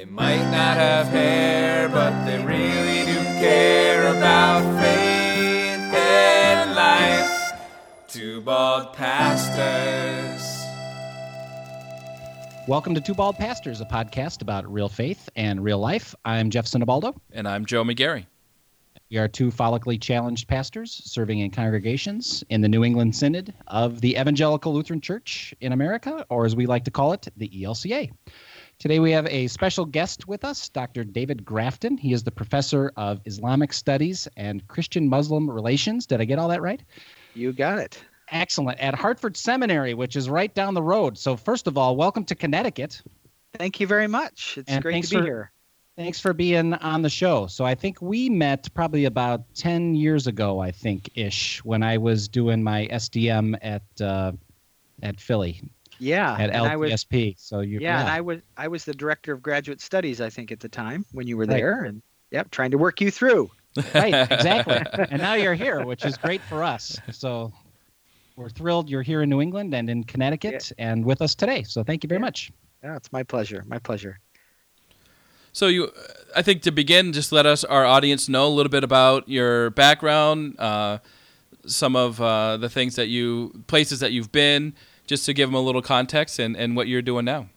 They might not have hair, but they really do care about faith and life. Two bald pastors. Welcome to Two Bald Pastors, a podcast about real faith and real life. I'm Jeff Sinabaldo. And I'm Joe McGarry. We are two follically challenged pastors serving in congregations in the New England Synod of the Evangelical Lutheran Church in America, or as we like to call it, the ELCA. Today we have a special guest with us, Dr. David Grafton. He is the professor of Islamic Studies and Christian Muslim Relations. Did I get all that right? You got it. Excellent. At Hartford Seminary, which is right down the road. So, first of all, welcome to Connecticut. Thank you very much. It's And great to be for- here. Thanks for being on the show. So I think we met probably about 10 years ago, I think ish, when I was doing my STM at uh, at Philly Yeah. at and I was, LTSP. so you yeah, and I was I was the director of graduate studies, I think, at the time when you were Right. there, and yep, trying to work you through. right, exactly. and now you're here, which is great for us. So we're thrilled you're here in New England and in Connecticut and with us today. So thank you very Yeah. much. Yeah, it's my pleasure. My pleasure. So you, I think to begin, just let us, our audience, know a little bit about your background, uh, some of uh, the things that you, places that you've been, just to give them a little context and, and what you're doing now.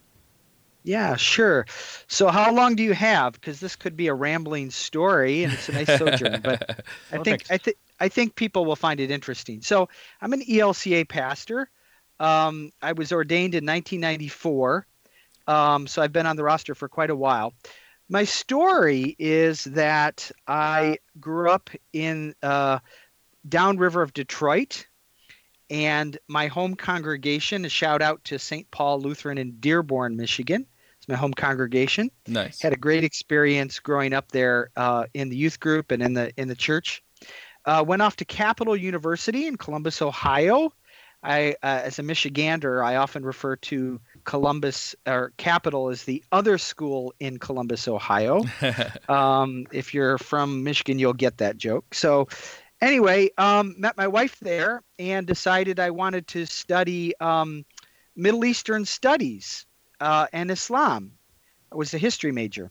Yeah, sure. So, how long do you have? Because this could be a rambling story, and it's a nice sojourn. But I think I think I think people will find it interesting. So, I'm an ELCA pastor. Um, I was ordained in 1994, um, so I've been on the roster for quite a while. My story is that I grew up in uh, downriver of Detroit, and my home congregation. A shout out to St. Paul Lutheran in Dearborn, Michigan. It's my home congregation nice. had a great experience growing up there uh, in the youth group and in the in the church. Uh, went off to Capital University in Columbus, Ohio. I, uh, as a Michigander, I often refer to Columbus or Capital as the other school in Columbus, Ohio. Um, if you're from Michigan, you'll get that joke. So, anyway, um, met my wife there and decided I wanted to study um, Middle Eastern studies uh, and Islam. I was a history major.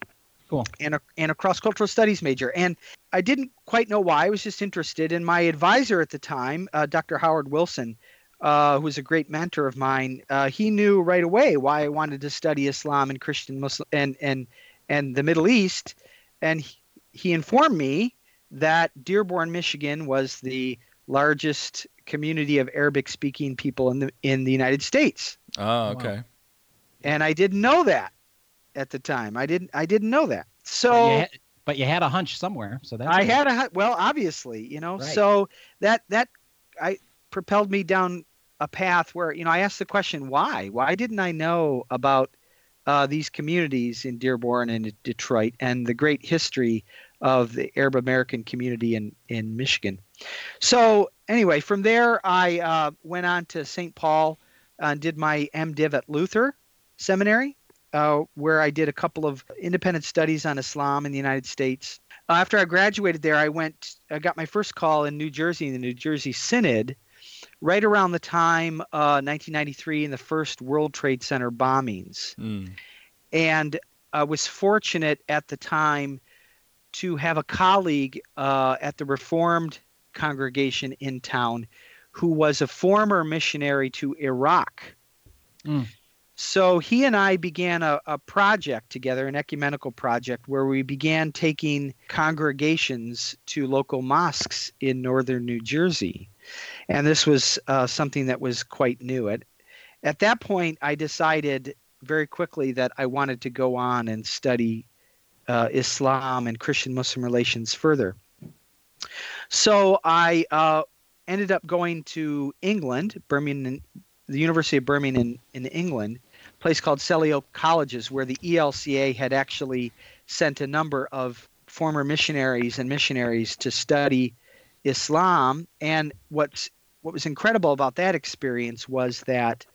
Cool. And a, and a cross cultural studies major. And I didn't quite know why. I was just interested. And my advisor at the time, uh, Dr. Howard Wilson, uh, who was a great mentor of mine, uh, he knew right away why I wanted to study Islam and Christian Muslim and and and the Middle East. And he, he informed me that Dearborn, Michigan, was the largest community of Arabic-speaking people in the in the United States oh, okay. and I didn't know that at the time. I didn't. I didn't know that. But So you, had, but you had a hunch somewhere. So that's I good. had a hu- well, obviously, you know. Right. So that that I propelled me down a path where you know I asked the question why? Why didn't I know about uh, these communities in Dearborn and Detroit and the great history of the Arab American community in in Michigan? So anyway, from there I uh, went on to St. Paul and did my MDiv at Luther Seminary, uh, where I did a couple of independent studies on Islam in the United States. Uh, after I graduated there, I went. I got my first call in New Jersey, in the New Jersey Synod, right around the time uh, 1993 in the first World Trade Center bombings, Mm. and I was fortunate at the time to have a colleague uh, at the Reformed congregation in town who was a former missionary to Iraq. Mm. So he and I began a, a project together, an ecumenical project, where we began taking congregations to local mosques in northern New Jersey. And this was uh, something that was quite new. At, at that point, I decided very quickly that I wanted to go on and study uh, Islam and Christian Muslim relations further. So I uh, ended up going to England, Birmingham, the University of Birmingham in, in England, a place called Oak Colleges, where the ELCA had actually sent a number of former missionaries and missionaries to study Islam. And what's what was incredible about that experience was that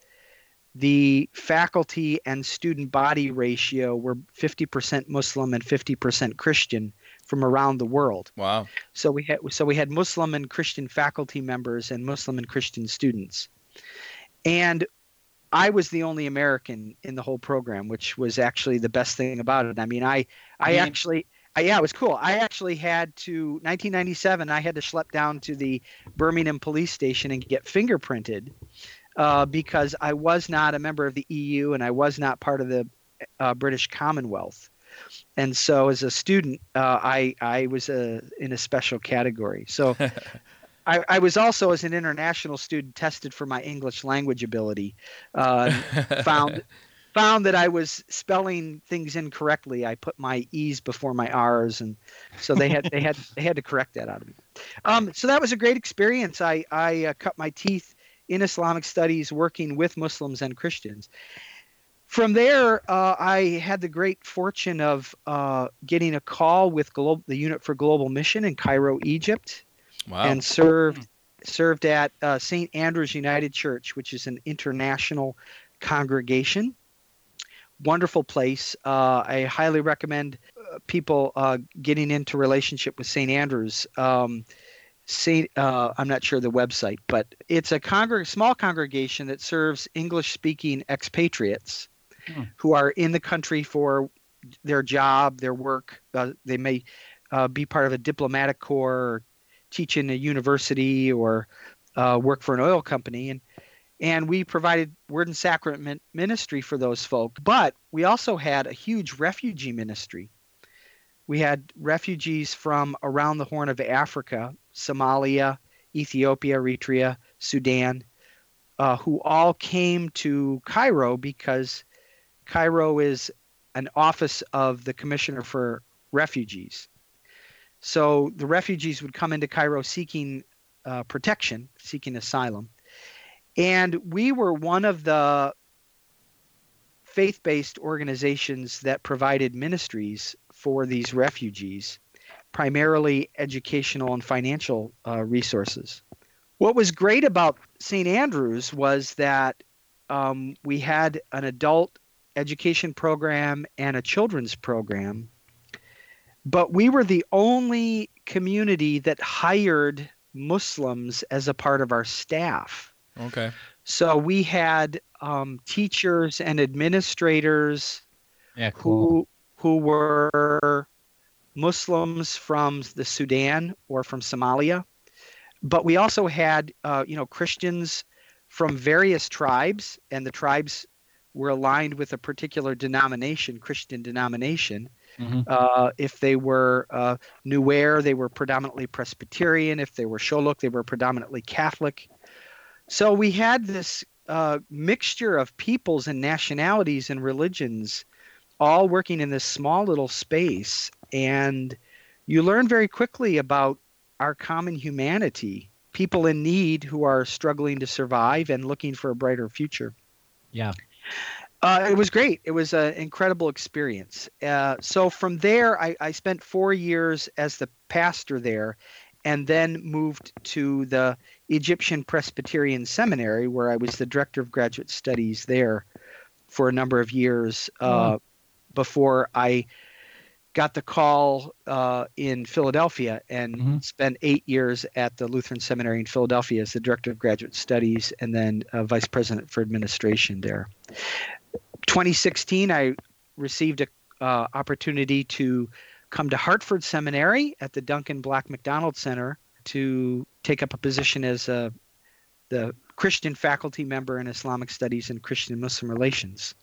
the faculty and student body ratio were 50% Muslim and 50% Christian from around the world. Wow. So we had so we had Muslim and Christian faculty members and Muslim and Christian students. And I was the only American in the whole program, which was actually the best thing about it. I mean, I I Yeah. actually I, yeah, it was cool. I actually had to 1997. I had to schlep down to the Birmingham police station and get fingerprinted uh, because I was not a member of the EU and I was not part of the uh, British Commonwealth. And so, as a student, uh, I I was uh, in a special category. So. I, I was also, as an international student, tested for my English language ability. Uh, found found that I was spelling things incorrectly. I put my e's before my r's, and so they had they had they had to correct that out of me. Um, so that was a great experience. I I uh, cut my teeth in Islamic studies, working with Muslims and Christians. From there, uh, I had the great fortune of uh, getting a call with Glo- the Unit for Global Mission in Cairo, Egypt wow. and served served at uh, St. Andrew's United Church, which is an international congregation. Wonderful place. Uh, I highly recommend uh, people uh, getting into relationship with St. Andrew's. Um, Saint, uh, I'm not sure the website, but it's a congreg- small congregation that serves English-speaking expatriates Hmm. who are in the country for their job, their work. Uh, they may uh, be part of a diplomatic corps, or teach in a university, or uh, work for an oil company, and and we provided word and sacrament ministry for those folk. But we also had a huge refugee ministry. We had refugees from around the Horn of Africa, Somalia, Ethiopia, Eritrea, Sudan, uh, who all came to Cairo because Cairo is an office of the Commissioner for Refugees. So the refugees would come into Cairo seeking uh, protection, seeking asylum. And we were one of the faith based organizations that provided ministries for these refugees, primarily educational and financial uh, resources. What was great about St. Andrews was that um, we had an adult education program and a children's program, but we were the only community that hired Muslims as a part of our staff. okay. So we had um, teachers and administrators Yeah, cool. who who were Muslims from the Sudan or from Somalia, but we also had uh, you know Christians from various tribes, and the tribes were aligned with a particular denomination, Christian denomination. Mhm. Uh, if they were uh, Nuer, they were predominantly Presbyterian. If they were Shilluk, they were predominantly Catholic. So we had this uh, mixture of peoples and nationalities and religions all working in this small little space. And you learn very quickly about our common humanity, people in need who are struggling to survive and looking for a brighter future. Yeah. Uh, it was great. It was an incredible experience. Uh, so from there, I, I spent four years as the pastor there, and then moved to the Egyptian Presbyterian Seminary, where I was the director of graduate studies there for a number of years uh, before I got the call uh, in Philadelphia and Mhm. spent eight years at the Lutheran Seminary in Philadelphia as the director of graduate studies and then uh, vice president for administration there. 2016, I received an uh, opportunity to come to Hartford Seminary at the Duncan Black Macdonald Center to take up a position as a the Christian faculty member in Islamic Studies and Christian Muslim Relations.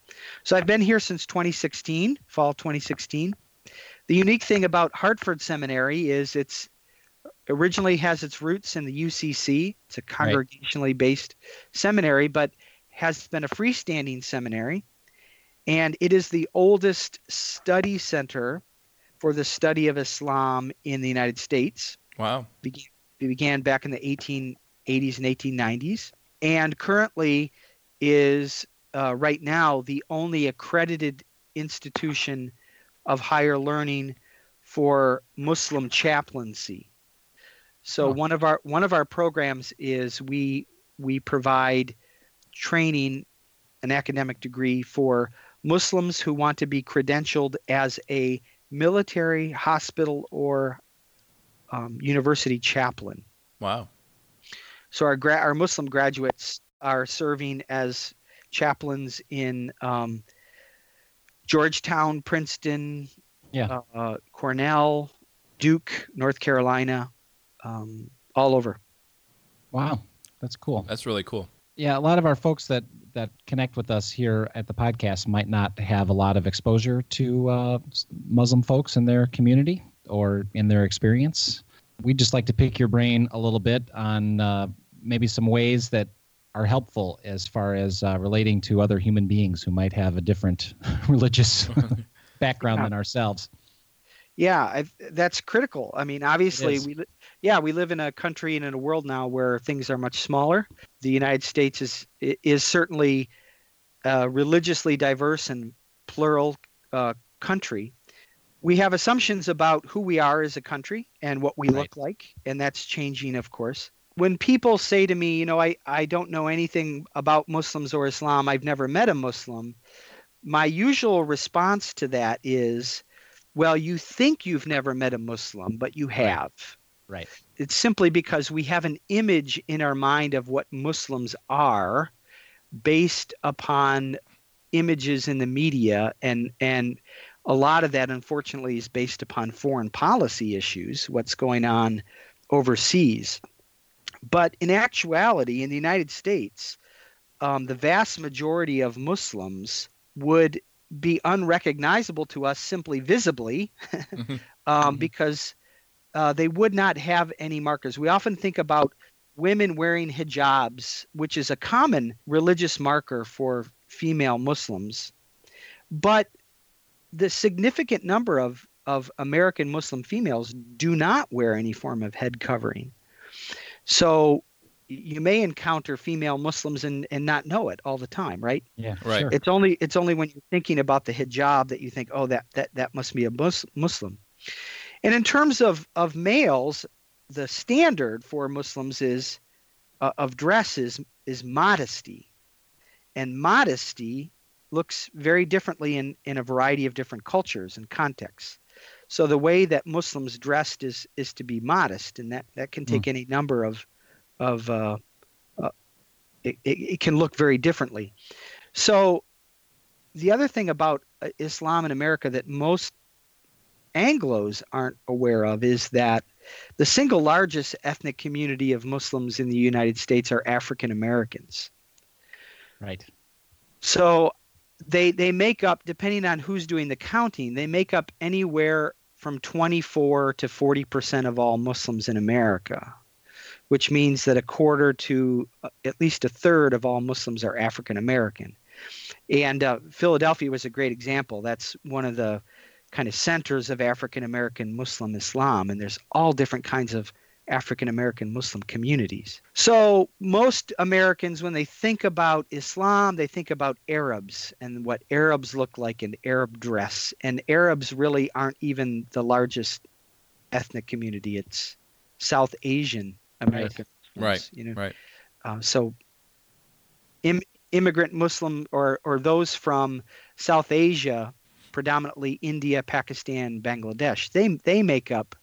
So I've been here since 2016, fall 2016. The unique thing about Hartford Seminary is it's originally has its roots in the UCC. It's a congregationally based seminary, but has been a freestanding seminary. And it is the oldest study center for the study of Islam in the United States. Wow. Began, began back in the 1880s and 1890s, and currently is uh, right now the only accredited institution of higher learning for Muslim chaplaincy. So Huh. one of our one of our programs is we we provide training, an academic degree for Muslims who want to be credentialed as a military, hospital, or um, university chaplain. Wow. So our gra- our Muslim graduates are serving as chaplains in um, Georgetown, Princeton, Yeah. uh, Cornell, Duke, North Carolina, um, all over. Wow, that's cool. That's really cool. Yeah, a lot of our folks that that connect with us here at the podcast might not have a lot of exposure to uh, Muslim folks in their community or in their experience. We'd just like to pick your brain a little bit on uh, maybe some ways that are helpful as far as uh, relating to other human beings who might have a different religious background than ourselves. Yeah, I've, that's critical. I mean, obviously, we li- yeah we live in a country and in a world now where things are much smaller. The United States is is certainly a religiously diverse and plural uh, country. We have assumptions about who we are as a country and what we Right. look like, and that's changing, of course. When people say to me, you know, I, I don't know anything about Muslims or Islam, I've never met a Muslim, my usual response to that is, well, you think you've never met a Muslim, but you have. Right. It's simply because we have an image in our mind of what Muslims are based upon images in the media and and a lot of that unfortunately is based upon foreign policy issues, what's going on overseas. But in actuality, in the United States, um, the vast majority of Muslims would be unrecognizable to us simply visibly Mhm. um, Mhm. because uh, they would not have any markers. We often think about women wearing hijabs, which is a common religious marker for female Muslims. But the significant number of, of American Muslim females do not wear any form of head covering. So you may encounter female Muslims and, and not know it all the time, right? Yeah. Right. Sure. It's only it's only when you're thinking about the hijab that you think, oh, that that that must be a Muslim. And in terms of of males, the standard for Muslims is uh, of dress is is modesty, and modesty looks very differently in in a variety of different cultures and contexts. So the way that Muslims dressed is is to be modest, and that that can take any number of of uh, uh, it, it, it can look very differently. So the other thing about uh, Islam in America that most Anglos aren't aware of is that the single largest ethnic community of Muslims in the United States are African Americans. Right. So they they make up depending on who's doing the counting, they make up anywhere from 24 to 40% of all Muslims in America, which means that a quarter to uh, at least a third of all Muslims are African American. And uh, Philadelphia was a great example. That's one of the kind of centers of African American Muslim Islam, and there's all different kinds of African American Muslim communities. So, most Americans, when they think about Islam, they think about Arabs and what Arabs look like in Arab dress. And Arabs really aren't even the largest ethnic community, it's South Asian American. Right, You know? right. Uh, so, Im- immigrant Muslim or, or those from South Asia, predominantly India, Pakistan, Bangladesh, they, they make up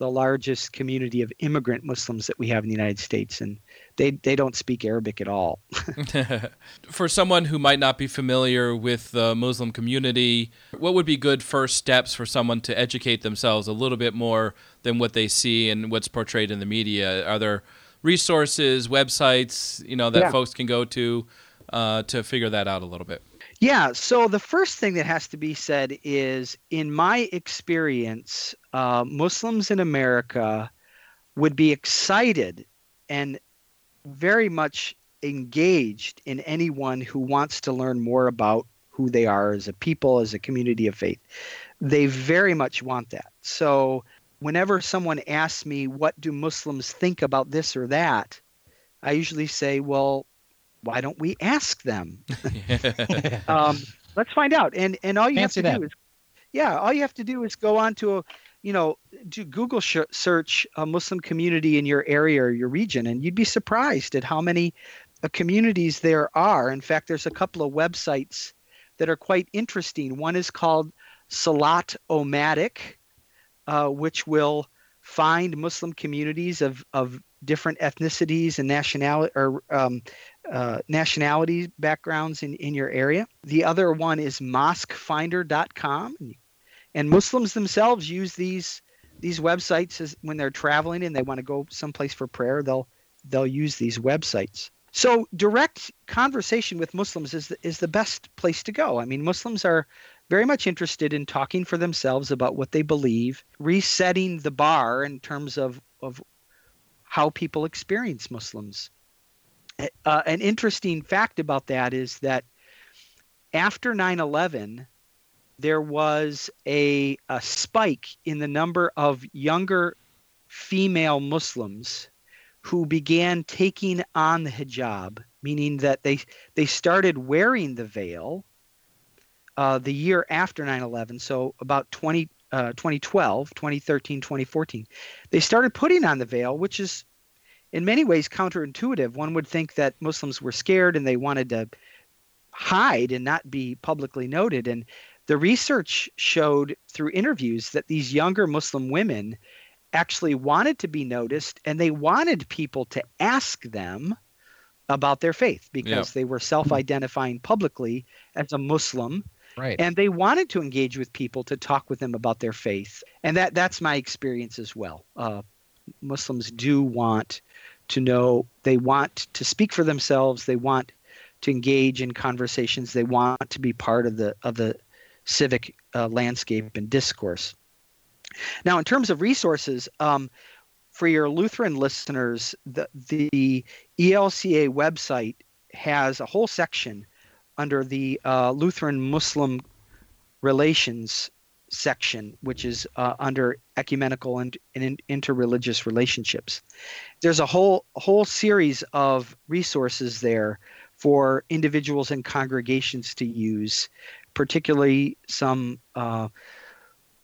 the largest community of immigrant Muslims that we have in the United States, and they they don't speak Arabic at all. For someone who might not be familiar with the Muslim community, what would be good first steps for someone to educate themselves a little bit more than what they see and what's portrayed in the media? Are there resources, websites, you know, that Yeah. folks can go to uh, to figure that out a little bit? Yeah. So the first thing that has to be said is, in my experience, uh, Muslims in America would be excited and very much engaged in anyone who wants to learn more about who they are as a people, as a community of faith. They very much want that. So whenever someone asks me, what do Muslims think about this or that? I usually say, well, why don't we ask them? um, let's find out. And and all you Fancy have to that. do is, yeah, all you have to do is go on to a, you know, do Google sh- search a Muslim community in your area or your region, and you'd be surprised at how many uh, communities there are. In fact, there's a couple of websites that are quite interesting. One is called Salat Omatic, uh, which will find Muslim communities of of different ethnicities and nationality or um, uh, nationality backgrounds in, in your area. The other one is mosquefinder.com. And Muslims themselves use these these websites as, when they're traveling and they want to go someplace for prayer. They'll they'll use these websites. So direct conversation with Muslims is the, is the best place to go. I mean, Muslims are very much interested in talking for themselves about what they believe, resetting the bar in terms of of how people experience Muslims. Uh, an interesting fact about that is that after 9 11, there was a, a spike in the number of younger female Muslims who began taking on the hijab, meaning that they, they started wearing the veil uh, the year after 9 11, so about 20, uh, 2012, 2013, 2014. They started putting on the veil, which is in many ways counterintuitive. One would think that Muslims were scared and they wanted to hide and not be publicly noted. And the research showed through interviews that these younger Muslim women actually wanted to be noticed and they wanted people to ask them about their faith because yeah. they were self identifying publicly as a Muslim. Right. And they wanted to engage with people to talk with them about their faith. And that, that's my experience as well. Uh, Muslims do want to know, they want to speak for themselves, they want to engage in conversations, they want to be part of the of the civic uh, landscape and discourse. Now, in terms of resources, um, for your Lutheran listeners, the, the ELCA website has a whole section under the uh, Lutheran Muslim relations section, which is uh, under ecumenical and, and interreligious relationships. There's a whole whole series of resources there for individuals and congregations to use, particularly some uh,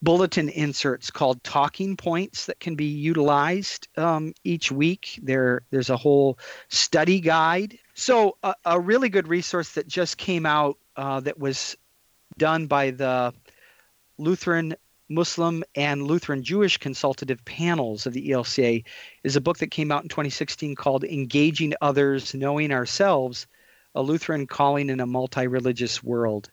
bulletin inserts called talking points that can be utilized um, each week. There, there's a whole study guide. So, a, a really good resource that just came out uh, that was done by the Lutheran Muslim and Lutheran Jewish consultative panels of the ELCA is a book that came out in 2016 called Engaging Others, Knowing Ourselves A Lutheran Calling in a Multi Religious World.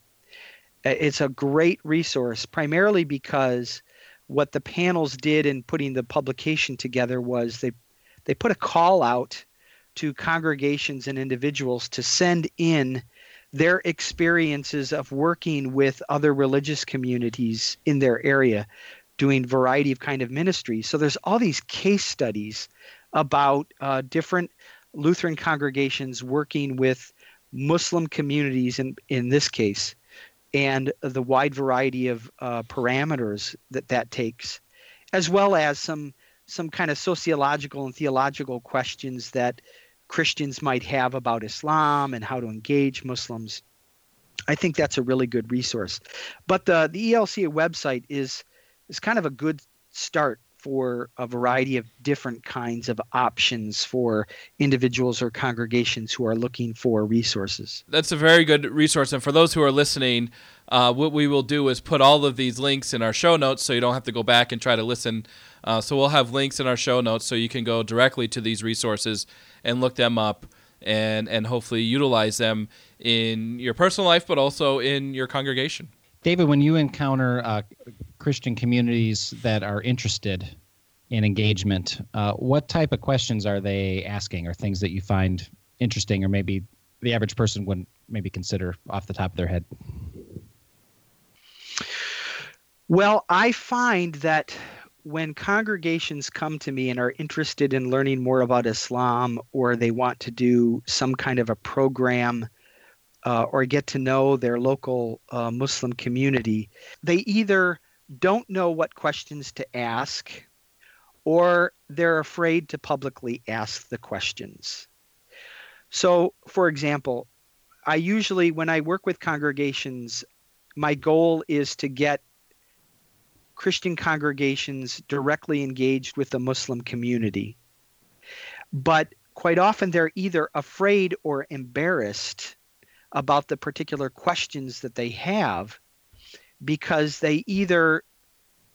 Uh, it's a great resource, primarily because what the panels did in putting the publication together was they, they put a call out to congregations and individuals to send in their experiences of working with other religious communities in their area doing variety of kind of ministries so there's all these case studies about uh, different lutheran congregations working with muslim communities in, in this case and the wide variety of uh, parameters that that takes as well as some some kind of sociological and theological questions that Christians might have about Islam and how to engage Muslims. I think that's a really good resource. But the the ELCA website is is kind of a good start for a variety of different kinds of options for individuals or congregations who are looking for resources. That's a very good resource. And for those who are listening, uh, what we will do is put all of these links in our show notes so you don't have to go back and try to listen. Uh, so we'll have links in our show notes so you can go directly to these resources and look them up and and hopefully utilize them in your personal life, but also in your congregation. David, when you encounter uh, Christian communities that are interested in engagement, uh, what type of questions are they asking, or things that you find interesting, or maybe the average person wouldn't maybe consider off the top of their head? Well, I find that when congregations come to me and are interested in learning more about Islam or they want to do some kind of a program uh, or get to know their local uh, Muslim community, they either don't know what questions to ask or they're afraid to publicly ask the questions. So, for example, I usually, when I work with congregations, my goal is to get Christian congregations directly engaged with the Muslim community. But quite often they're either afraid or embarrassed about the particular questions that they have because they either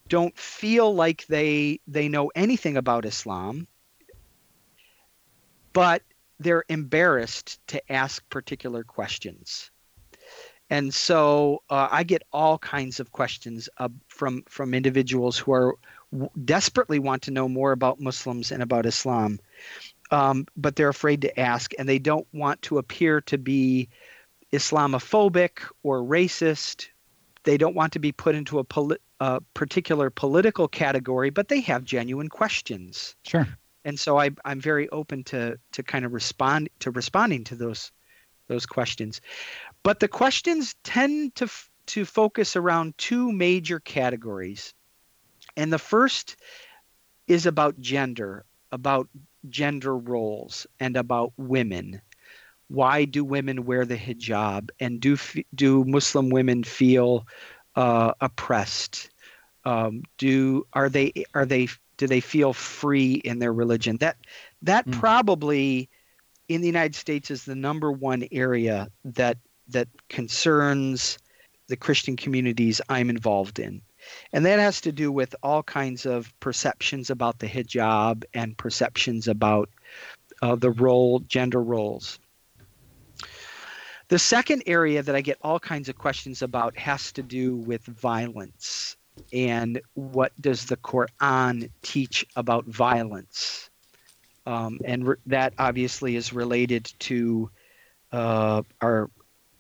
don't feel like they they know anything about Islam but they're embarrassed to ask particular questions. And so uh, I get all kinds of questions uh, from from individuals who are w- desperately want to know more about Muslims and about Islam, um, but they're afraid to ask, and they don't want to appear to be Islamophobic or racist. They don't want to be put into a, poli- a particular political category, but they have genuine questions. Sure. And so I, I'm very open to to kind of respond to responding to those those questions. But the questions tend to f- to focus around two major categories. And the first is about gender, about gender roles and about women. Why do women wear the hijab and do do Muslim women feel uh, oppressed? Um, do are they are they do they feel free in their religion? That that mm. probably in the United States is the number one area that that concerns the Christian communities I'm involved in. And that has to do with all kinds of perceptions about the hijab and perceptions about uh, the role, gender roles. The second area that I get all kinds of questions about has to do with violence and what does the Quran teach about violence? Um, and re- that obviously is related to uh, our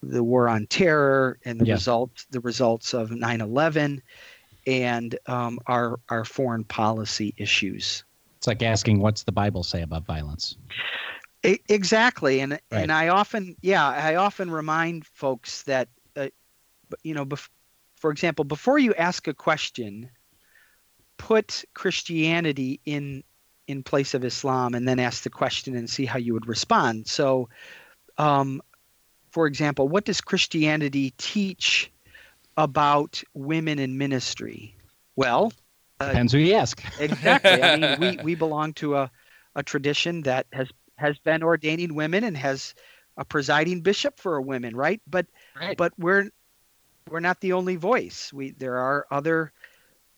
the war on terror and the yeah. results the results of 9/11 and um, our our foreign policy issues. It's like asking, "What's the Bible say about violence?" Exactly, and right. and I often, yeah, I often remind folks that, uh, you know, bef- for example, before you ask a question, put Christianity in in place of Islam, and then ask the question and see how you would respond. So, um, for example, what does Christianity teach about women in ministry? Well, uh, depends who you ask. exactly. I mean, we, we belong to a, a tradition that has has been ordaining women and has a presiding bishop for a women, right? But right. but we're we're not the only voice. We there are other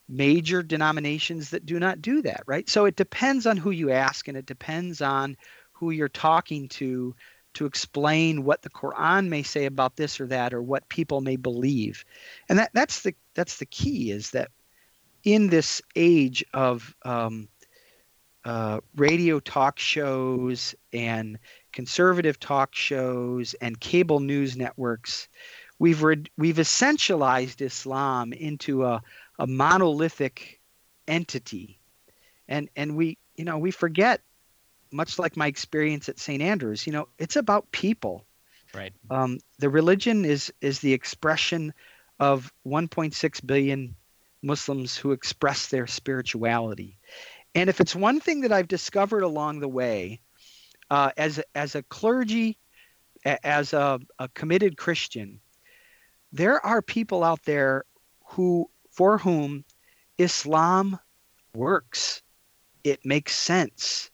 major denominations that do not do that, right? So it depends on who you ask and it depends on who you're talking to to explain what the Quran may say about this or that or what people may believe. And that, that's the that's the key is that in this age of um, uh, radio talk shows and conservative talk shows and cable news networks, we've re- we've essentialized Islam into a, a monolithic entity, and and we you know we forget much like my experience at St. Andrews, you know, it's about people. Right. Um, the religion is is the expression of 1.6 billion Muslims who express their spirituality. And if it's one thing that I've discovered along the way, uh, as as a clergy, as a, a committed Christian, there are people out there who for whom Islam works. It makes sense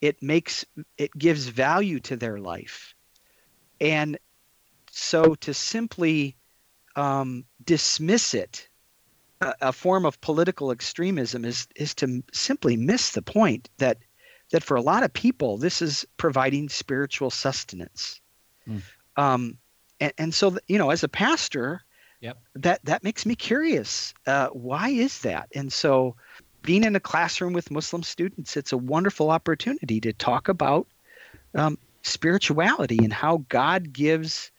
it makes it gives value to their life and so to simply um, dismiss it a, a, form of political extremism is is to simply miss the point that that for a lot of people this is providing spiritual sustenance mm. um, and, and so you know as a pastor yep. that that makes me curious uh, why is that and so being in a classroom with Muslim students, it's a wonderful opportunity to talk about um, spirituality and how God gives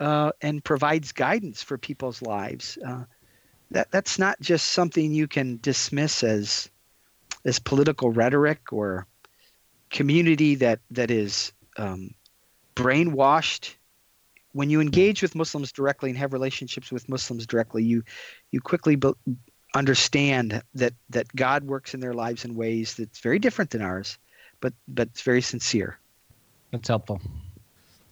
uh, and provides guidance for people's lives. Uh, that that's not just something you can dismiss as as political rhetoric or community that that is um, brainwashed. When you engage with Muslims directly and have relationships with Muslims directly, you you quickly be- understand that that God works in their lives in ways that's very different than ours, but but it's very sincere. That's helpful.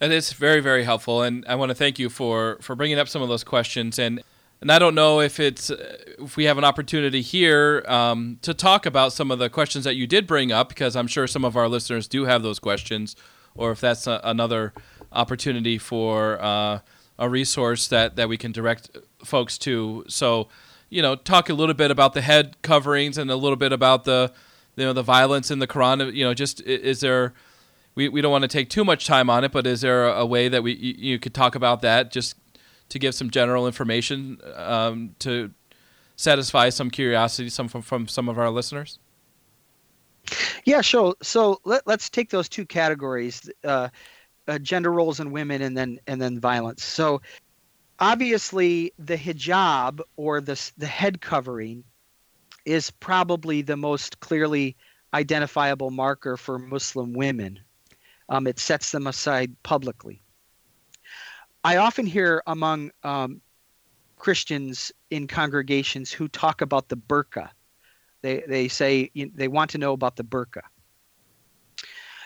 That is very very helpful, and I want to thank you for for bringing up some of those questions and. And I don't know if it's if we have an opportunity here um, to talk about some of the questions that you did bring up, because I'm sure some of our listeners do have those questions, or if that's a, another opportunity for uh, a resource that, that we can direct folks to. So you know, talk a little bit about the head coverings and a little bit about the, you know, the violence in the Quran. You know, just is there, we, we don't want to take too much time on it, but is there a, a way that we you, you, could talk about that just to give some general information um, to satisfy some curiosity some from, from some of our listeners? Yeah, sure. So let, us take those two categories: uh, uh, gender roles in women, and then and then violence. So obviously, the hijab or the the head covering is probably the most clearly identifiable marker for Muslim women. Um, it sets them aside publicly. I often hear among um, Christians in congregations who talk about the burqa. They, they say they want to know about the burqa.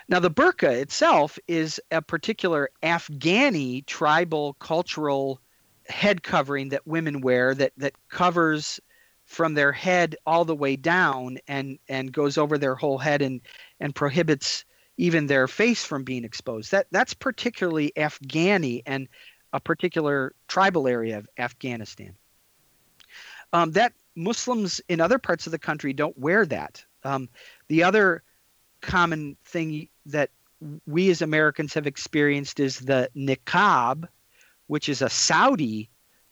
Now, the burqa itself is a particular Afghani tribal cultural head covering that women wear that, that covers from their head all the way down and, and goes over their whole head and, and prohibits even their face from being exposed. That that's particularly Afghani and a particular tribal area of Afghanistan. Um, that Muslims in other parts of the country don't wear that. Um, the other common thing that we as Americans have experienced is the niqab, which is a Saudi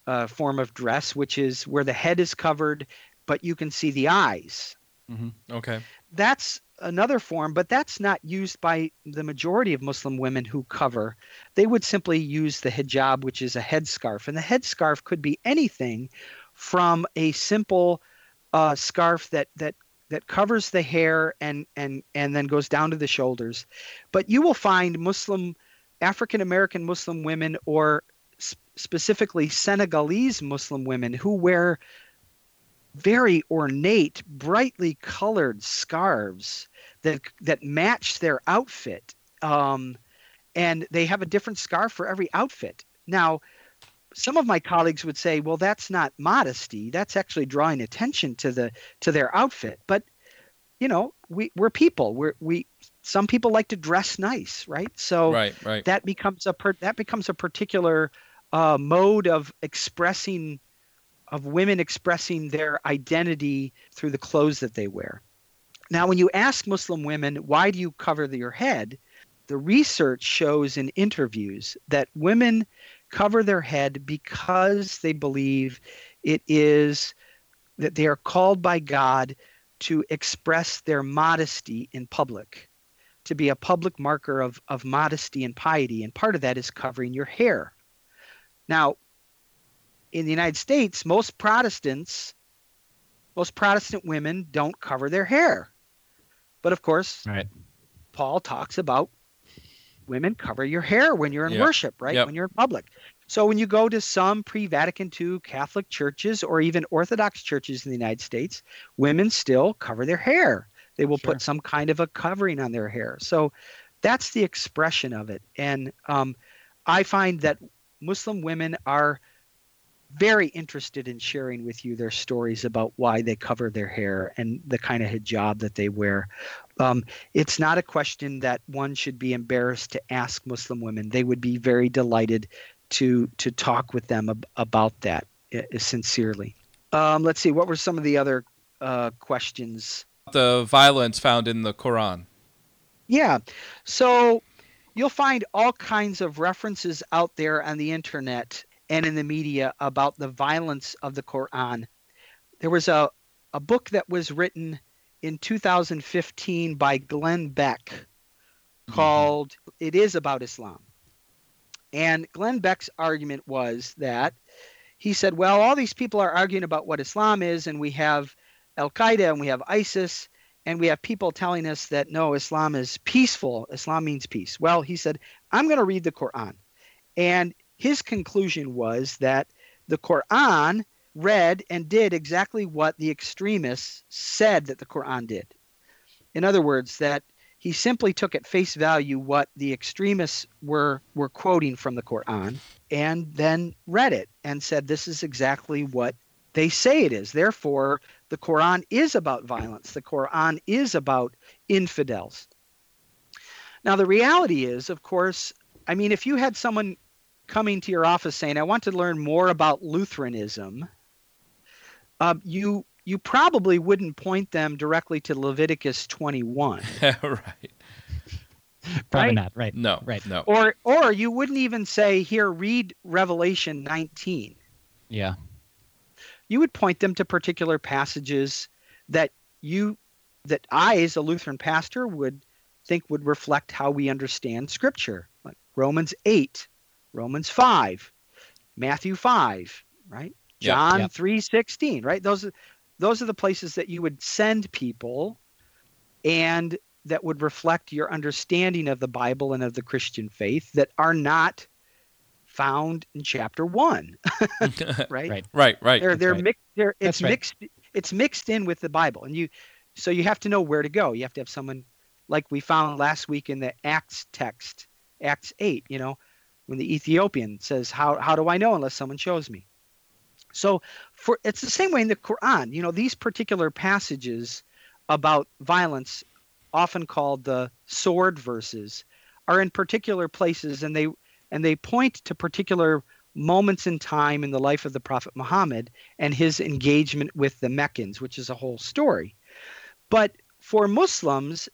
uh, form of dress, which is where the head is covered, but you can see the eyes. Mm-hmm. Okay. That's another form, but that's not used by the majority of Muslim women who cover. They would simply use the hijab, which is a headscarf. And the headscarf could be anything from a simple uh, scarf that, that that covers the hair and and and then goes down to the shoulders but you will find muslim african american muslim women or sp- specifically senegalese muslim women who wear very ornate, brightly colored scarves that that match their outfit. Um, and they have a different scarf for every outfit. Now, some of my colleagues would say, "Well, that's not modesty. That's actually drawing attention to the to their outfit." But you know, we we're people. We're we some people like to dress nice, right? So right, right. that becomes a per, that becomes a particular uh, mode of expressing of women expressing their identity through the clothes that they wear. Now, when you ask Muslim women, why do you cover your head? The research shows in interviews that women cover their head because they believe it is that they are called by God to express their modesty in public, to be a public marker of, of modesty and piety. And part of that is covering your hair. Now, in the United States, most Protestants, most Protestant women don't cover their hair. But of course, right. Paul talks about women cover your hair when you're in yep. worship, right? Yep. When you're in public. So when you go to some pre-Vatican II Catholic churches or even Orthodox churches in the United States, women still cover their hair. They will sure. put some kind of a covering on their hair. So that's the expression of it. And um, I find that Muslim women are – very interested in sharing with you their stories about why they cover their hair and the kind of hijab that they wear. Um, it's not a question that one should be embarrassed to ask Muslim women. They would be very delighted to to talk with them ab- about that uh, sincerely. Um, let's see, what were some of the other uh, questions? The violence found in the Quran. Yeah, so you'll find all kinds of references out there on the internet and in the media about the violence of the Quran. There was a, a book that was written in 2015 by Glenn Beck mm-hmm. called mm-hmm. It Is About Islam. And Glenn Beck's argument was that he said, well, all these people are arguing about what Islam is, and we have Al Qaeda and we have ISIS, and we have people telling us that no, Islam is peaceful. Islam means peace. Well, he said, I'm going to read the Quran. And his conclusion was that the Quran read and did exactly what the extremists said that the Quran did. In other words, that he simply took at face value what the extremists were were quoting from the Quran and then read it and said this is exactly what they say it is. Therefore, the Quran is about violence. The Quran is about infidels. Now, the reality is, of course, I mean, if you had someone coming to your office saying, "I want to learn more about Lutheranism," uh, you you probably wouldn't point them directly to Leviticus 21. right. Probably Right. not. Right. No. Right. No. Or or you wouldn't even say here read Revelation 19. Yeah. You would point them to particular passages that you that I as a Lutheran pastor would think would reflect how we understand scripture. Like Romans 8, Romans 5, Matthew 5, right? Yeah, John yeah. 3:16, right? Those are those are the places that you would send people and that would reflect your understanding of the Bible and of the Christian faith that are not found in chapter 1, right? Right. right. Right. They're they're right. mixed they're it's right. mixed it's mixed in with the Bible. And you so you have to know where to go. You have to have someone like we found last week in the Acts text, Acts 8, you know, when the Ethiopian says, How how do I know unless someone shows me? So for it's the same way in the Quran. You know, these particular passages about violence, often called the sword verses, are in particular places and they and they point to particular moments in time in the life of the Prophet Muhammad and his engagement with the Meccans, which is a whole story. But for Muslims,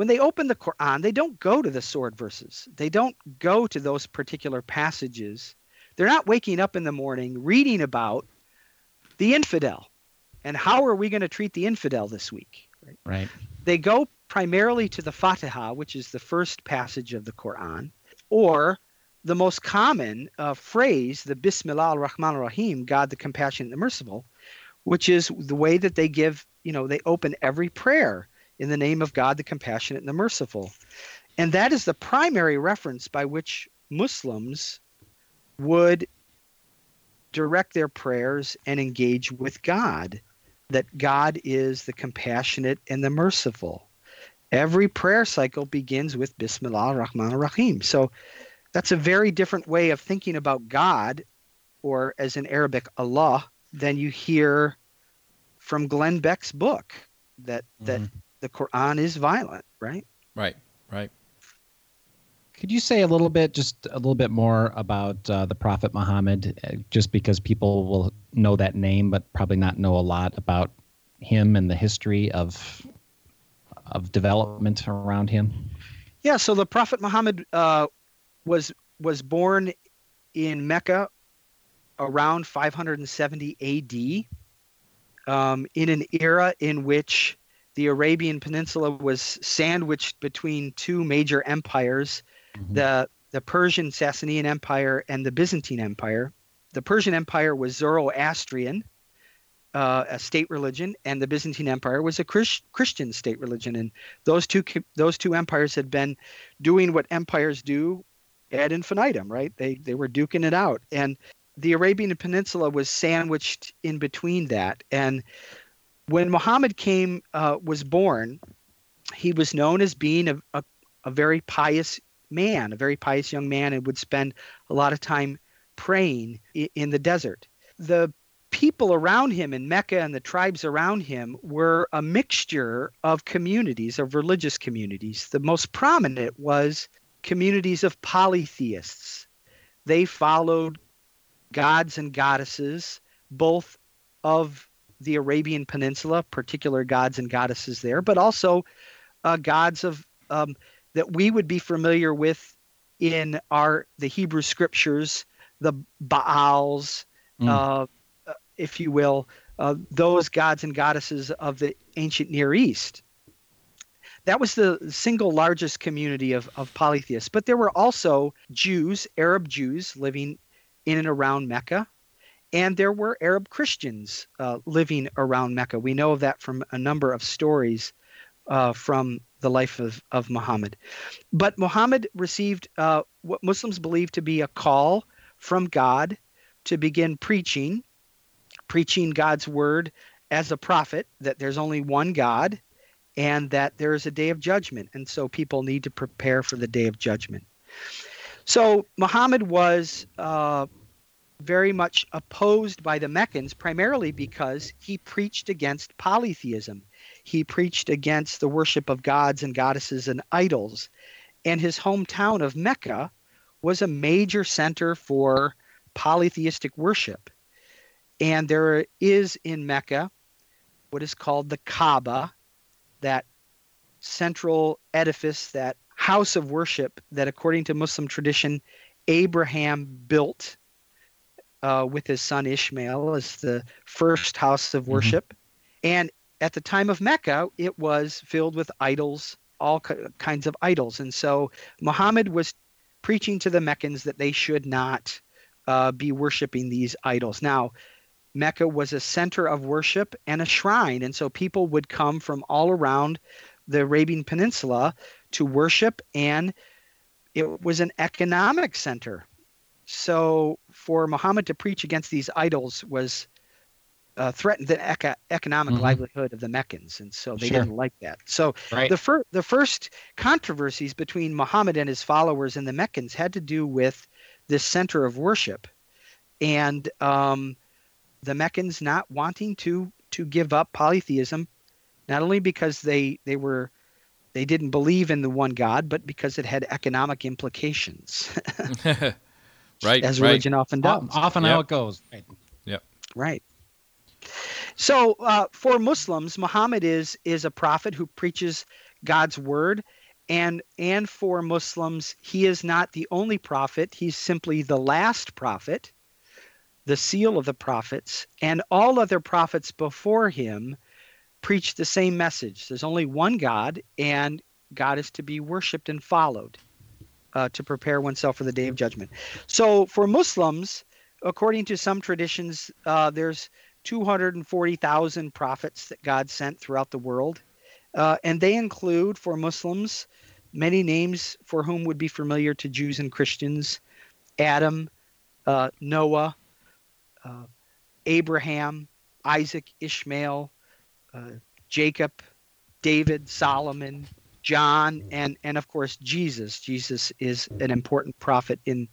when they open the Quran, they don't go to the sword verses. They don't go to those particular passages. They're not waking up in the morning reading about the infidel and how are we going to treat the infidel this week. Right? Right. They go primarily to the Fatiha, which is the first passage of the Quran, or the most common uh, phrase, the Bismillah ar-Rahman ar-Rahim, God the compassionate and the merciful, which is the way that they give, you know, they open every prayer in the name of God the compassionate and the merciful. And that is the primary reference by which Muslims would direct their prayers and engage with God, that God is the compassionate and the merciful. Every prayer cycle begins with Bismillah ar-Rahman ar-Rahim. So that's a very different way of thinking about God, or as in Arabic, Allah, than you hear from Glenn Beck's book that that Mhm. The Quran is violent, right? right. Right. Could you say a little bit, just a little bit more about uh, the Prophet Muhammad, uh, just because people will know that name, but probably not know a lot about him and the history of of development around him? Yeah, so the Prophet Muhammad uh, was was born in Mecca around 570 AD, um, in an era in which the Arabian Peninsula was sandwiched between two major empires, Mhm. the the Persian Sassanian Empire and the Byzantine Empire. The Persian Empire was Zoroastrian, uh, a state religion, and the Byzantine Empire was a Chris- Christian state religion. And those two those two empires had been doing what empires do ad infinitum, right? They they were duking it out, and the Arabian Peninsula was sandwiched in between that. And when Muhammad came uh, was born, he was known as being a, a, a very pious man, a very pious young man, and would spend a lot of time praying i- in the desert. The people around him in Mecca and the tribes around him were a mixture of communities, of religious communities. The most prominent was communities of polytheists. They followed gods and goddesses, both of the Arabian Peninsula, particular gods and goddesses there, but also uh, gods of um, that we would be familiar with in our the Hebrew scriptures, the Baals, Mm. uh, uh, if you will, uh, those gods and goddesses of the ancient Near East. That was the single largest community of, of polytheists. But there were also Jews, Arab Jews, living in and around Mecca. And there were Arab Christians uh, living around Mecca. We know of that from a number of stories uh, from the life of, of Muhammad. But Muhammad received uh, what Muslims believe to be a call from God to begin preaching, preaching God's word as a prophet, that there's only one God and that there is a day of judgment. And so people need to prepare for the day of judgment. So Muhammad was uh, very much opposed by the Meccans, primarily because he preached against polytheism. He preached against the worship of gods and goddesses and idols. And his hometown of Mecca was a major center for polytheistic worship. And there is in Mecca what is called the Kaaba, that central edifice that house of worship that, according to Muslim tradition, Abraham built uh, with his son Ishmael as the first house of worship. And at the time of Mecca, it was filled with idols, all ki- kinds of idols. And so Muhammad was preaching to the Meccans that they should not uh, be worshiping these idols. Now, Mecca was a center of worship and a shrine. And so people would come from all around the Arabian Peninsula to worship, and it was an economic center. So for Muhammad to preach against these idols was uh, threatened the eco- economic Mhm. livelihood of the Meccans, and so they Sure. didn't like that. So Right. the fir- the first controversies between Muhammad and his followers and the Meccans had to do with this center of worship, and um, the Meccans not wanting to to give up polytheism, not only because they they were they didn't believe in the one God, but because it had economic implications, right. as right. religion often does. O- Often Yep. how it goes. Right. Right. So uh, for Muslims, Muhammad is is a prophet who preaches God's word, and and for Muslims, he is not the only prophet. He's simply the last prophet, the seal of the prophets, and all other prophets before him preach the same message. There's only one God, and God is to be worshipped and followed uh, to prepare oneself for the day of judgment. So for Muslims, according to some traditions, uh, there's 240,000 prophets that God sent throughout the world. Uh, and they include, for Muslims, many names for whom would be familiar to Jews and Christians Adam, uh, Noah, uh, Abraham, Isaac, Ishmael, uh, Jacob, David, Solomon, John, and, and of course Jesus. Jesus is an important prophet in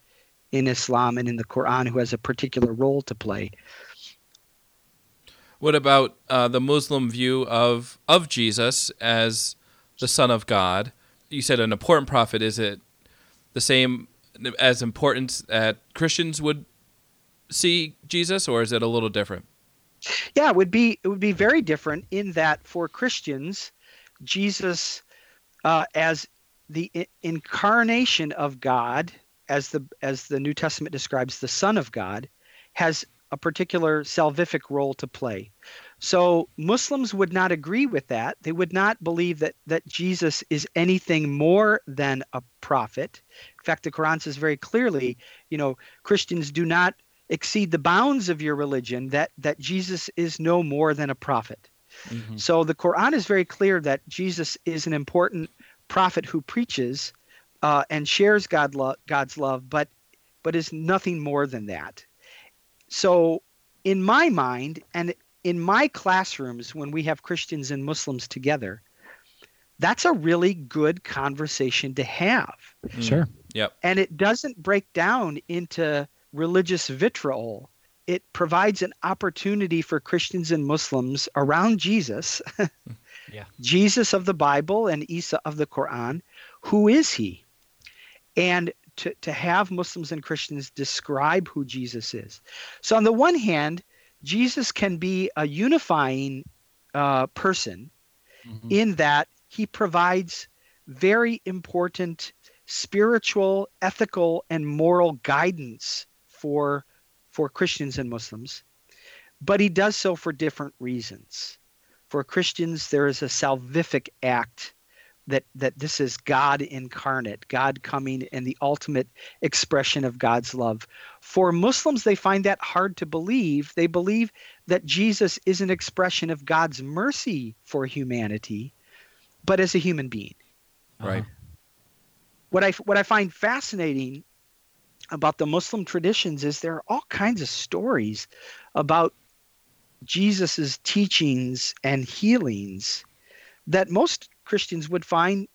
in Islam and in the Quran who has a particular role to play. What about uh, the Muslim view of of Jesus as the Son of God? You said an important prophet. Is it the same as important that Christians would see Jesus, or is it a little different? Yeah, it would be it would be very different in that for Christians, Jesus uh, as the i- incarnation of God, as the as the New Testament describes the Son of God, has a particular salvific role to play. So Muslims would not agree with that. They would not believe that that Jesus is anything more than a prophet. In fact, the Quran says very clearly, you know, Christians do not exceed the bounds of your religion that that Jesus is no more than a prophet. Mhm. So the Quran is very clear that Jesus is an important prophet who preaches uh, and shares God lo- God's love, but but is nothing more than that. So in my mind and in my classrooms when we have Christians and Muslims together, that's a really good conversation to have Mm. Sure. Yep. and it doesn't break down into religious vitriol. It provides an opportunity for Christians and Muslims around Jesus, Yeah. Jesus of the Bible and Isa of the Quran. Who is he? And to, to have Muslims and Christians describe who Jesus is. So, on the one hand, Jesus can be a unifying uh, person Mhm. in that he provides very important spiritual, ethical, and moral guidance for for Christians and Muslims, but he does so for different reasons. For Christians, there is a salvific act that that this is God incarnate, God coming in the ultimate expression of God's love. For Muslims, they find that hard to believe. They believe that Jesus is an expression of God's mercy for humanity, but as a human being Right. Uh-huh. what I what I find fascinating about the Muslim traditions is there are all kinds of stories about Jesus's teachings and healings that most Christians would find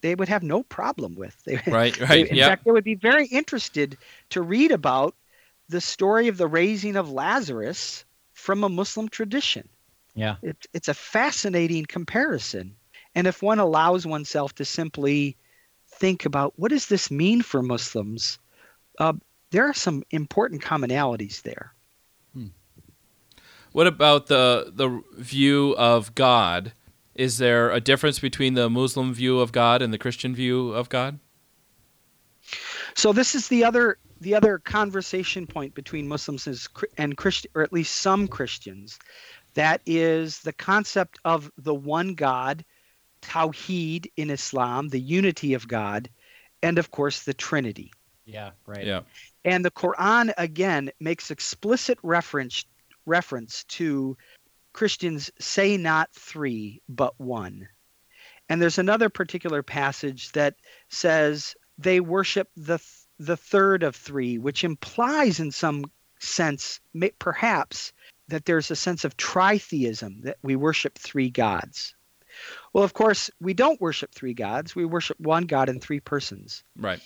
they would have no problem with. They, Right. they- Right. in Yeah. fact, they would be very interested to read about the story of the raising of Lazarus from a Muslim tradition. Yeah. It, it's a fascinating comparison. And if one allows oneself to simply think about what does this mean for Muslims, uh, there are some important commonalities there. What about the the view of God Is there a difference between the Muslim view of God and the Christian view of God? So this is the other the other conversation point between Muslims and Christian, or at least some Christians, that is the concept of the one God, Tawheed in Islam, the unity of God, and of course the Trinity. Yeah, right. Yeah. And the Quran again makes explicit reference reference to Christians say not three but one. And there's another particular passage that says they worship the the third of three, which implies in some sense may, perhaps that there's a sense of tritheism that we worship three gods. Well, of course, we don't worship three gods. We worship one God in three persons. Right.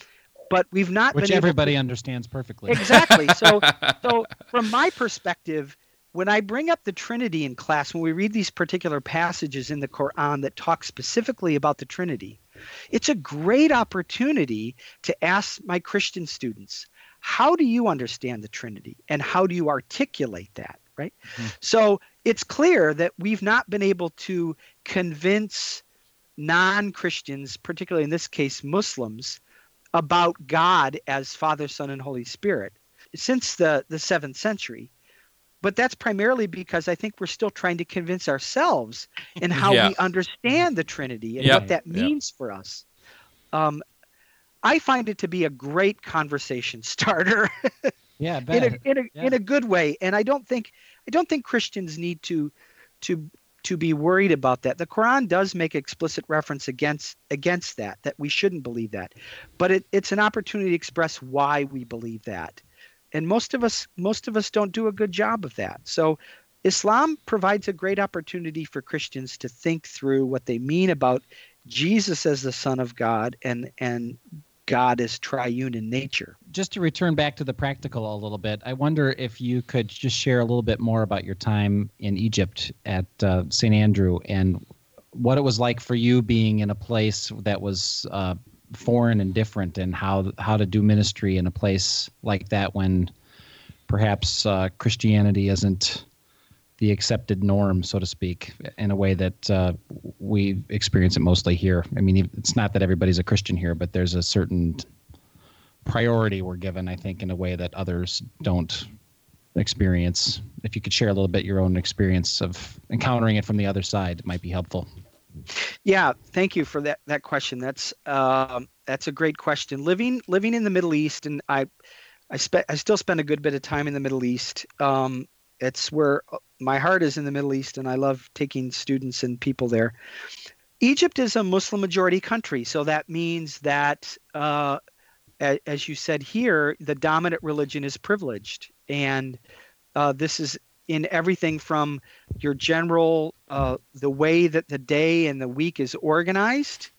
But we've not which everybody to... understands perfectly. Exactly. So, so from my perspective, when I bring up the Trinity in class, when we read these particular passages in the Quran that talk specifically about the Trinity, it's a great opportunity to ask my Christian students, how do you understand the Trinity and how do you articulate that? Right. Mm-hmm. So it's clear that we've not been able to convince non Christians, particularly in this case Muslims, about God as Father, Son, and Holy Spirit since the, the seventh century but that's primarily because I think we're still trying to convince ourselves in how yeah. we understand the Trinity and what that means for us. Um, I find it to be a great conversation starter. yeah, in a in a, yeah. in a good way, and I don't think I don't think Christians need to to to be worried about that. The Quran does make explicit reference against against that that we shouldn't believe that, but it, it's an opportunity to express why we believe that. And most of us most of us don't do a good job of that. So islam provides a great opportunity for christians to think through what they mean about jesus as the son of god and and god as triune in nature. Just to return back to the practical a little bit i wonder if you could just share a little bit more about your time in egypt at uh, st andrew and what it was like for you being in a place that was uh, foreign and different and how how to do ministry in a place like that when perhaps uh, Christianity isn't the accepted norm, so to speak, in a way that uh, we experience it mostly here. I mean, it's not that everybody's a Christian here, but there's a certain priority we're given, I think, in a way that others don't experience. If you could share a little bit your own experience of encountering it from the other side, it might be helpful. Yeah, thank you for that that question. That's uh, that's a great question. Living living in the Middle East, and I I spent I still spend a good bit of time in the Middle East. Um, it's where my heart is in the Middle East, and I love taking students and people there. Egypt is a Muslim majority country, so that means that, uh, as you said here, the dominant religion is privileged, and uh, this is in everything from your general uh, the way that the day and the week is organized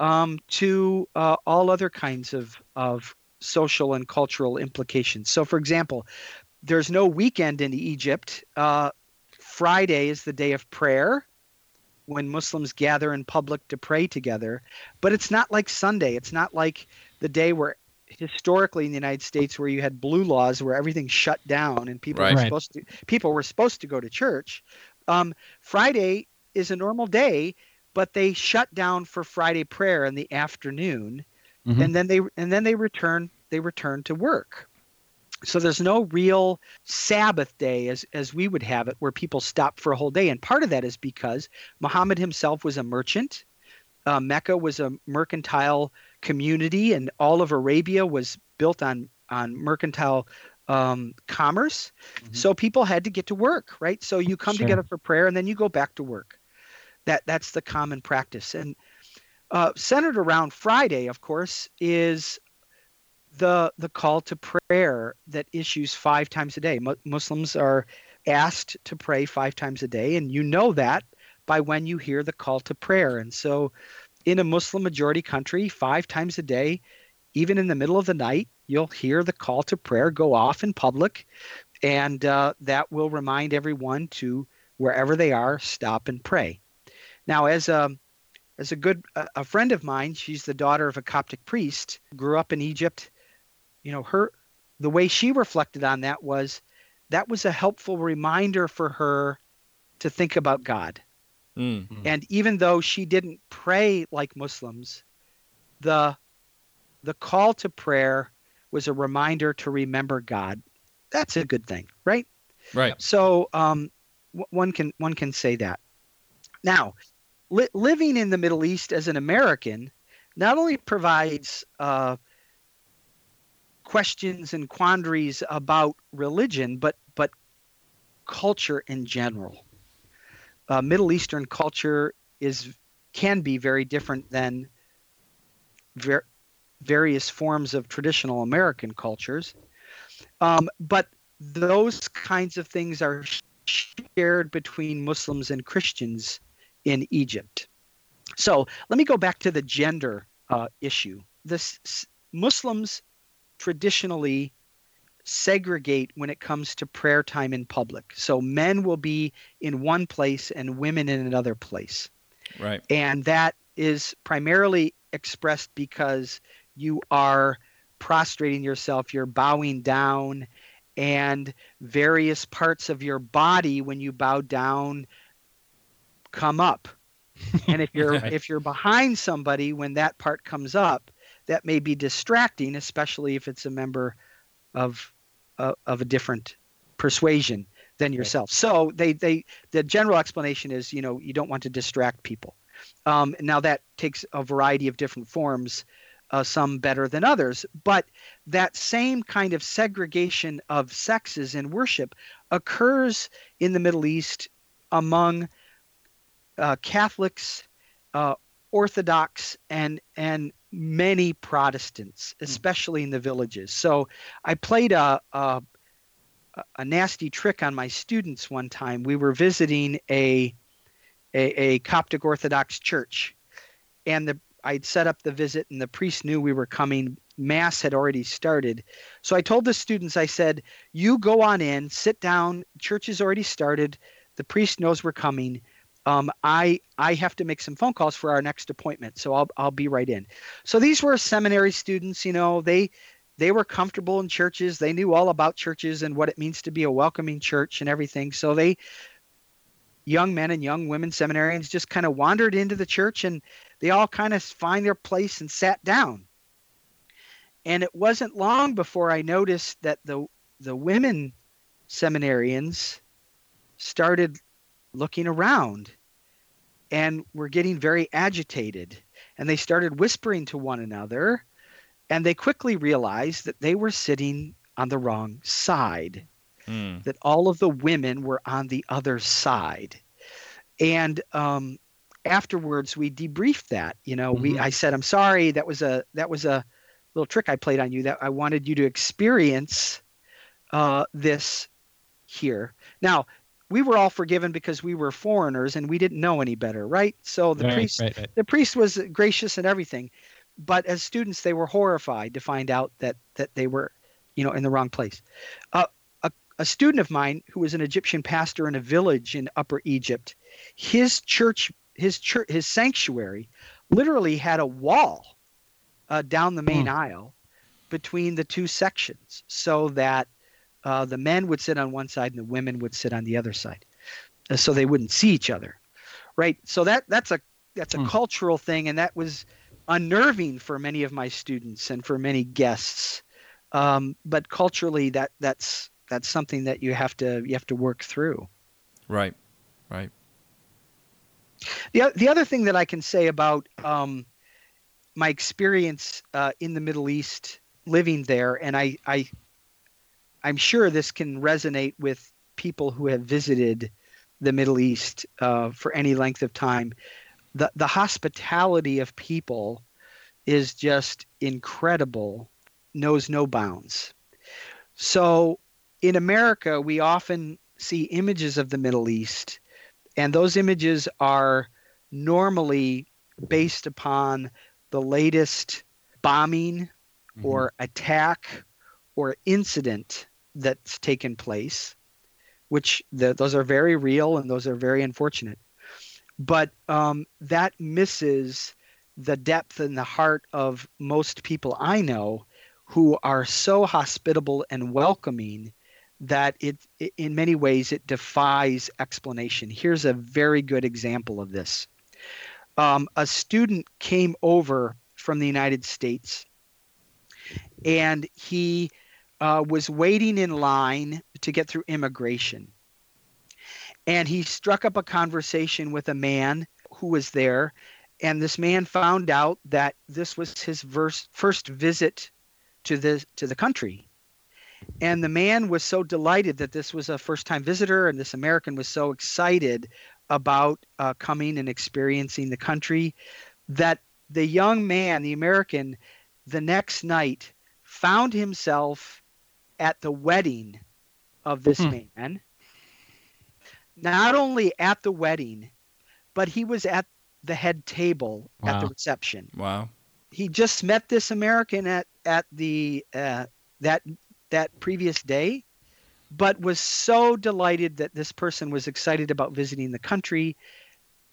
um, to uh, all other kinds of of social and cultural implications. So, for example, there's no weekend in Egypt. Uh, Friday is the day of prayer when Muslims gather in public to pray together, but it's not like Sunday. It's not like the day where historically in the United States where you had blue laws where everything shut down and people right. were supposed to people were supposed to go to church. Um, Friday is a normal day, but they shut down for Friday prayer in the afternoon, mm-hmm. and then they and then they return they return to work. So there's no real Sabbath day as as we would have it, where people stop for a whole day, and part of that is because Muhammad himself was a merchant. Uh, Mecca was a mercantile community, and all of Arabia was built on on mercantile um, commerce. Mm-hmm. So people had to get to work, right? So you come sure. together for prayer, and then you go back to work. That that's the common practice, and uh, centered around Friday, of course, is the the call to prayer that issues five times a day. Mu- Muslims are asked to pray five times a day, and you know that by when you hear the call to prayer. And so in a Muslim majority country, five times a day, even in the middle of the night, you'll hear the call to prayer go off in public. And uh, that will remind everyone to, wherever they are, stop and pray. Now, as a as a good a friend of mine, she's the daughter of a Coptic priest, grew up in Egypt. You know, her the way she reflected on that was that was a helpful reminder for her to think about God Mm. And even though she didn't pray like Muslims, the the call to prayer was a reminder to remember God. That's a good thing, right? Right. So um, w- one can one can say that. Now, li- living in the Middle East as an American not only provides uh, questions and quandaries about religion, but but culture in general. Uh, Middle Eastern culture is can be very different than ver- various forms of traditional American cultures, um, but those kinds of things are shared between Muslims and Christians in Egypt. So let me go back to the gender uh, issue. This Muslims traditionally segregate when it comes to prayer time in public. So men will be in one place and women in another place. Right. And that is primarily expressed because you are prostrating yourself, you're bowing down, and various parts of your body when you bow down come up. and if you're Right. if you're behind somebody when that part comes up, that may be distracting, especially if it's a member of uh, of a different persuasion than yourself. So they they the general explanation is you know you don't want to distract people. Um, now that takes a variety of different forms, uh, some better than others, but that same kind of segregation of sexes in worship occurs in the Middle East among uh, Catholics, uh, Orthodox, and and many Protestants, hmm. especially in the villages. So I played a, a a nasty trick on my students one time. We were visiting a a, a Coptic Orthodox church, and the I'd set up the visit, and the priest knew we were coming. Mass had already started, so I told the students, I said, "You go on in, sit down. Church has already started. The priest knows we're coming. Um, I I have to make some phone calls for our next appointment, so I'll I'll be right in." So these were seminary students. You know, they they were comfortable in churches. They knew all about churches and what it means to be a welcoming church and everything. So they young men and young women seminarians just kind of wandered into the church and they all kind of find their place and sat down. And it wasn't long before I noticed that the the women seminarians started looking around and were getting very agitated and they started whispering to one another and they quickly realized that they were sitting on the wrong side Mm. that all of the women were on the other side. And um, afterwards, we debriefed that. You know, we Mhm. I said, "I'm sorry. That was a that was a little trick I played on you. That I wanted you to experience uh, this here." Now, we were all forgiven because we were foreigners and we didn't know any better, right? So the right, priest right, right. the priest was gracious and everything but as students they were horrified to find out that that they were you know in the wrong place uh, a, a student of mine who was an egyptian pastor in a village in upper egypt his church his church his sanctuary literally had a wall uh, down the main aisle between the two sections so that uh, the men would sit on one side and the women would sit on the other side uh, so they wouldn't see each other right so that that's a that's a Hmm. cultural thing and that was unnerving for many of my students and for many guests um, but culturally that that's that's something that you have to you have to work through Right. Right. the, the other thing that I can say about um, my experience uh, in the Middle East, living there, and I, I, I'm sure this can resonate with people who have visited the Middle East uh, for any length of time. The the hospitality of people is just incredible, knows no bounds. So in America, we often see images of the Middle East and those images are normally based upon the latest bombing or attack or incident that's taken place which the, those are very real and those are very unfortunate but um, that misses the depth and the heart of most people i know who are so hospitable and welcoming that it, in many ways it defies explanation. Here's a very good example of this. Um, a student came over from the United States, and he uh, was waiting in line to get through immigration. And he struck up a conversation with a man who was there. And this man found out that this was his verse, first visit to the to the country. And the man was so delighted that this was a first time visitor, and this American was so excited about uh, coming and experiencing the country that the young man, the American, the next night found himself at the wedding of this hmm. man. Not only at the wedding, but he was at the head table wow. at the reception. Wow. He just met this American at at the uh, that that previous day, but was so delighted that this person was excited about visiting the country,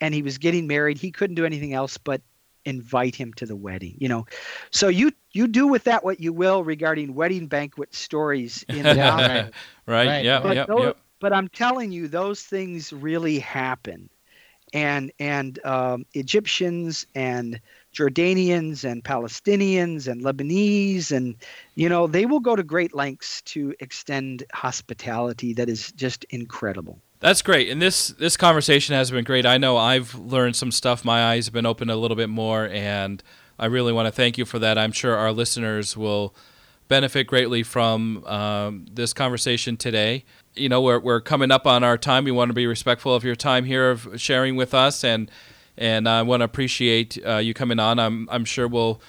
and he was getting married. He couldn't do anything else but invite him to the wedding you know. So you you do with that what you will regarding wedding banquet stories in the right, right. Yeah but, yep, those, yep. but i'm telling you those things really happen. And and um, egyptians and jordanians and palestinians and lebanese and you know they will go to great lengths to extend hospitality that is just incredible that's great. And this this conversation has been great. I know I've learned some stuff. My eyes have been opened a little bit more, and I really want to thank you for that. I'm sure our listeners will benefit greatly from um, this conversation today. You know, we're we're coming up on our time. We want to be respectful of your time here of sharing with us, and and I want to appreciate uh, you coming on. I'm I'm sure we'll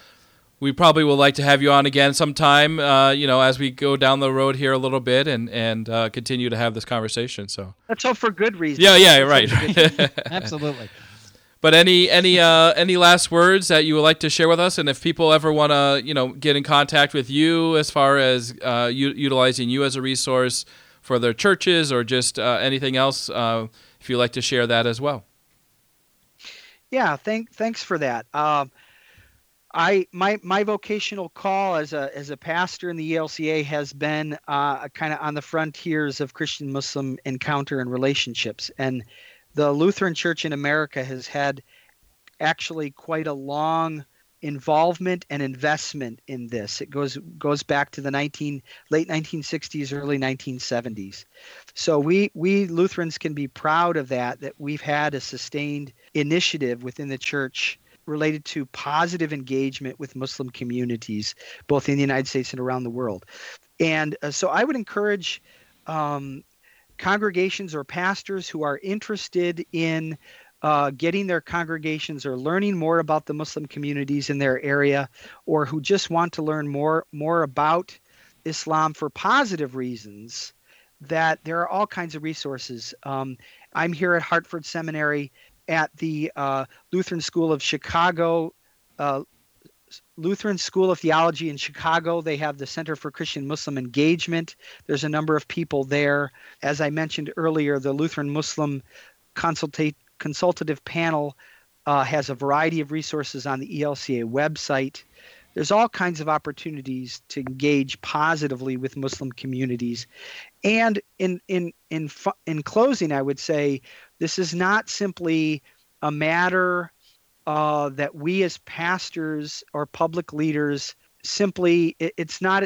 we probably will like to have you on again sometime. Uh, you know, as we go down the road here a little bit and and uh, continue to have this conversation. So let's hope for good reasons. Yeah, yeah, right. Absolutely. But any any uh, any last words that you would like to share with us, and if people ever want to you know get in contact with you as far as uh, u- utilizing you as a resource for their churches or just uh, anything else, uh, if you'd like to share that as well. Yeah, thank thanks for that. Um, I my my vocational call as a as a pastor in the ELCA has been uh, kind of on the frontiers of Christian Muslim encounter and relationships, and the Lutheran Church in America has had actually quite a long involvement and investment in this. It goes goes back to the 19 late 1960s, early 1970s. So we we Lutherans can be proud of that that we've had a sustained initiative within the church related to positive engagement with Muslim communities, both in the United States and around the world. And uh, so I would encourage um, congregations or pastors who are interested in uh, getting their congregations or learning more about the Muslim communities in their area, or who just want to learn more more about Islam for positive reasons, that there are all kinds of resources. Um, I'm here at Hartford Seminary at the uh, Lutheran School of Chicago, uh, Lutheran School of Theology in Chicago. They have the Center for Christian Muslim Engagement. There's a number of people there. As I mentioned earlier, the Lutheran Muslim Consultative Panel uh, has a variety of resources on the ELCA website. There's all kinds of opportunities to engage positively with Muslim communities. And in in in in closing, I would say this is not simply a matter uh, that we as pastors or public leaders simply, it, it's not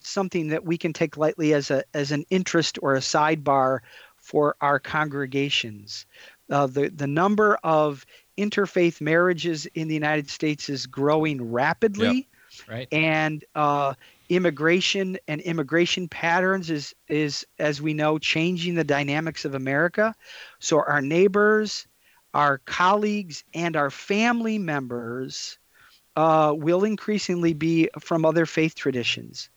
something that we can take lightly as a as an interest or a sidebar for our congregations. Uh, the the number of interfaith marriages in the United States is growing rapidly. Yep. Right. And uh, immigration and immigration patterns is is as we know changing the dynamics of America. So our neighbors, our colleagues, and our family members uh, will increasingly be from other faith traditions.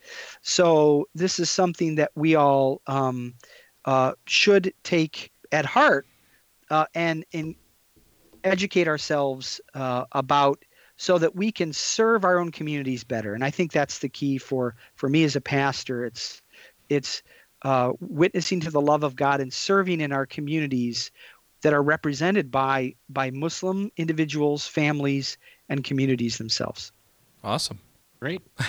So this is something that we all um, uh, should take at heart uh, and and educate ourselves uh, about so that we can serve our own communities better. And I think that's the key for for me as a pastor. It's it's uh, witnessing to the love of God and serving in our communities that are represented by by Muslim individuals, families, and communities themselves. Awesome. Great.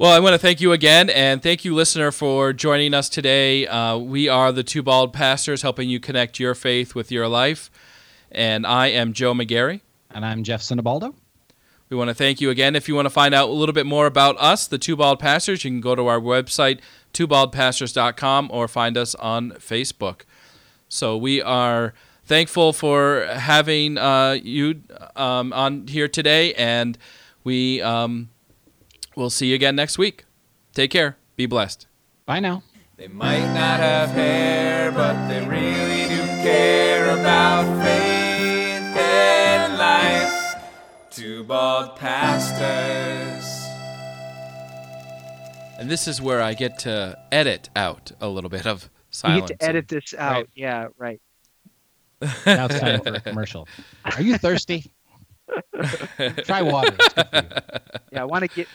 Well, I want to thank you again, and thank you, listener, for joining us today. Uh, we are the Two Bald Pastors, helping you connect your faith with your life. And I am Joe McGarry. And I'm Jeff Sinibaldo. We want to thank you again. If you want to find out a little bit more about us, the Two Bald Pastors, you can go to our website, twobaldpastors.com, or find us on Facebook. So we are thankful for having uh, you um, on here today, and we um, will see you again next week. Take care. Be blessed. Bye now. They might not have hair, but they really do care about faith bald pastors. And this is where I get to edit out a little bit of You silence. get to edit this out. Right. Yeah, right. Now it's time for a commercial. Are you thirsty? Try water. It's good for you. Yeah, I want to get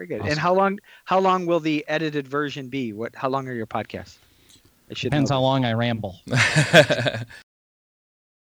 Very good. Awesome. And how long how long will the edited version be? What how long are your podcasts? It should Depends know how long I ramble.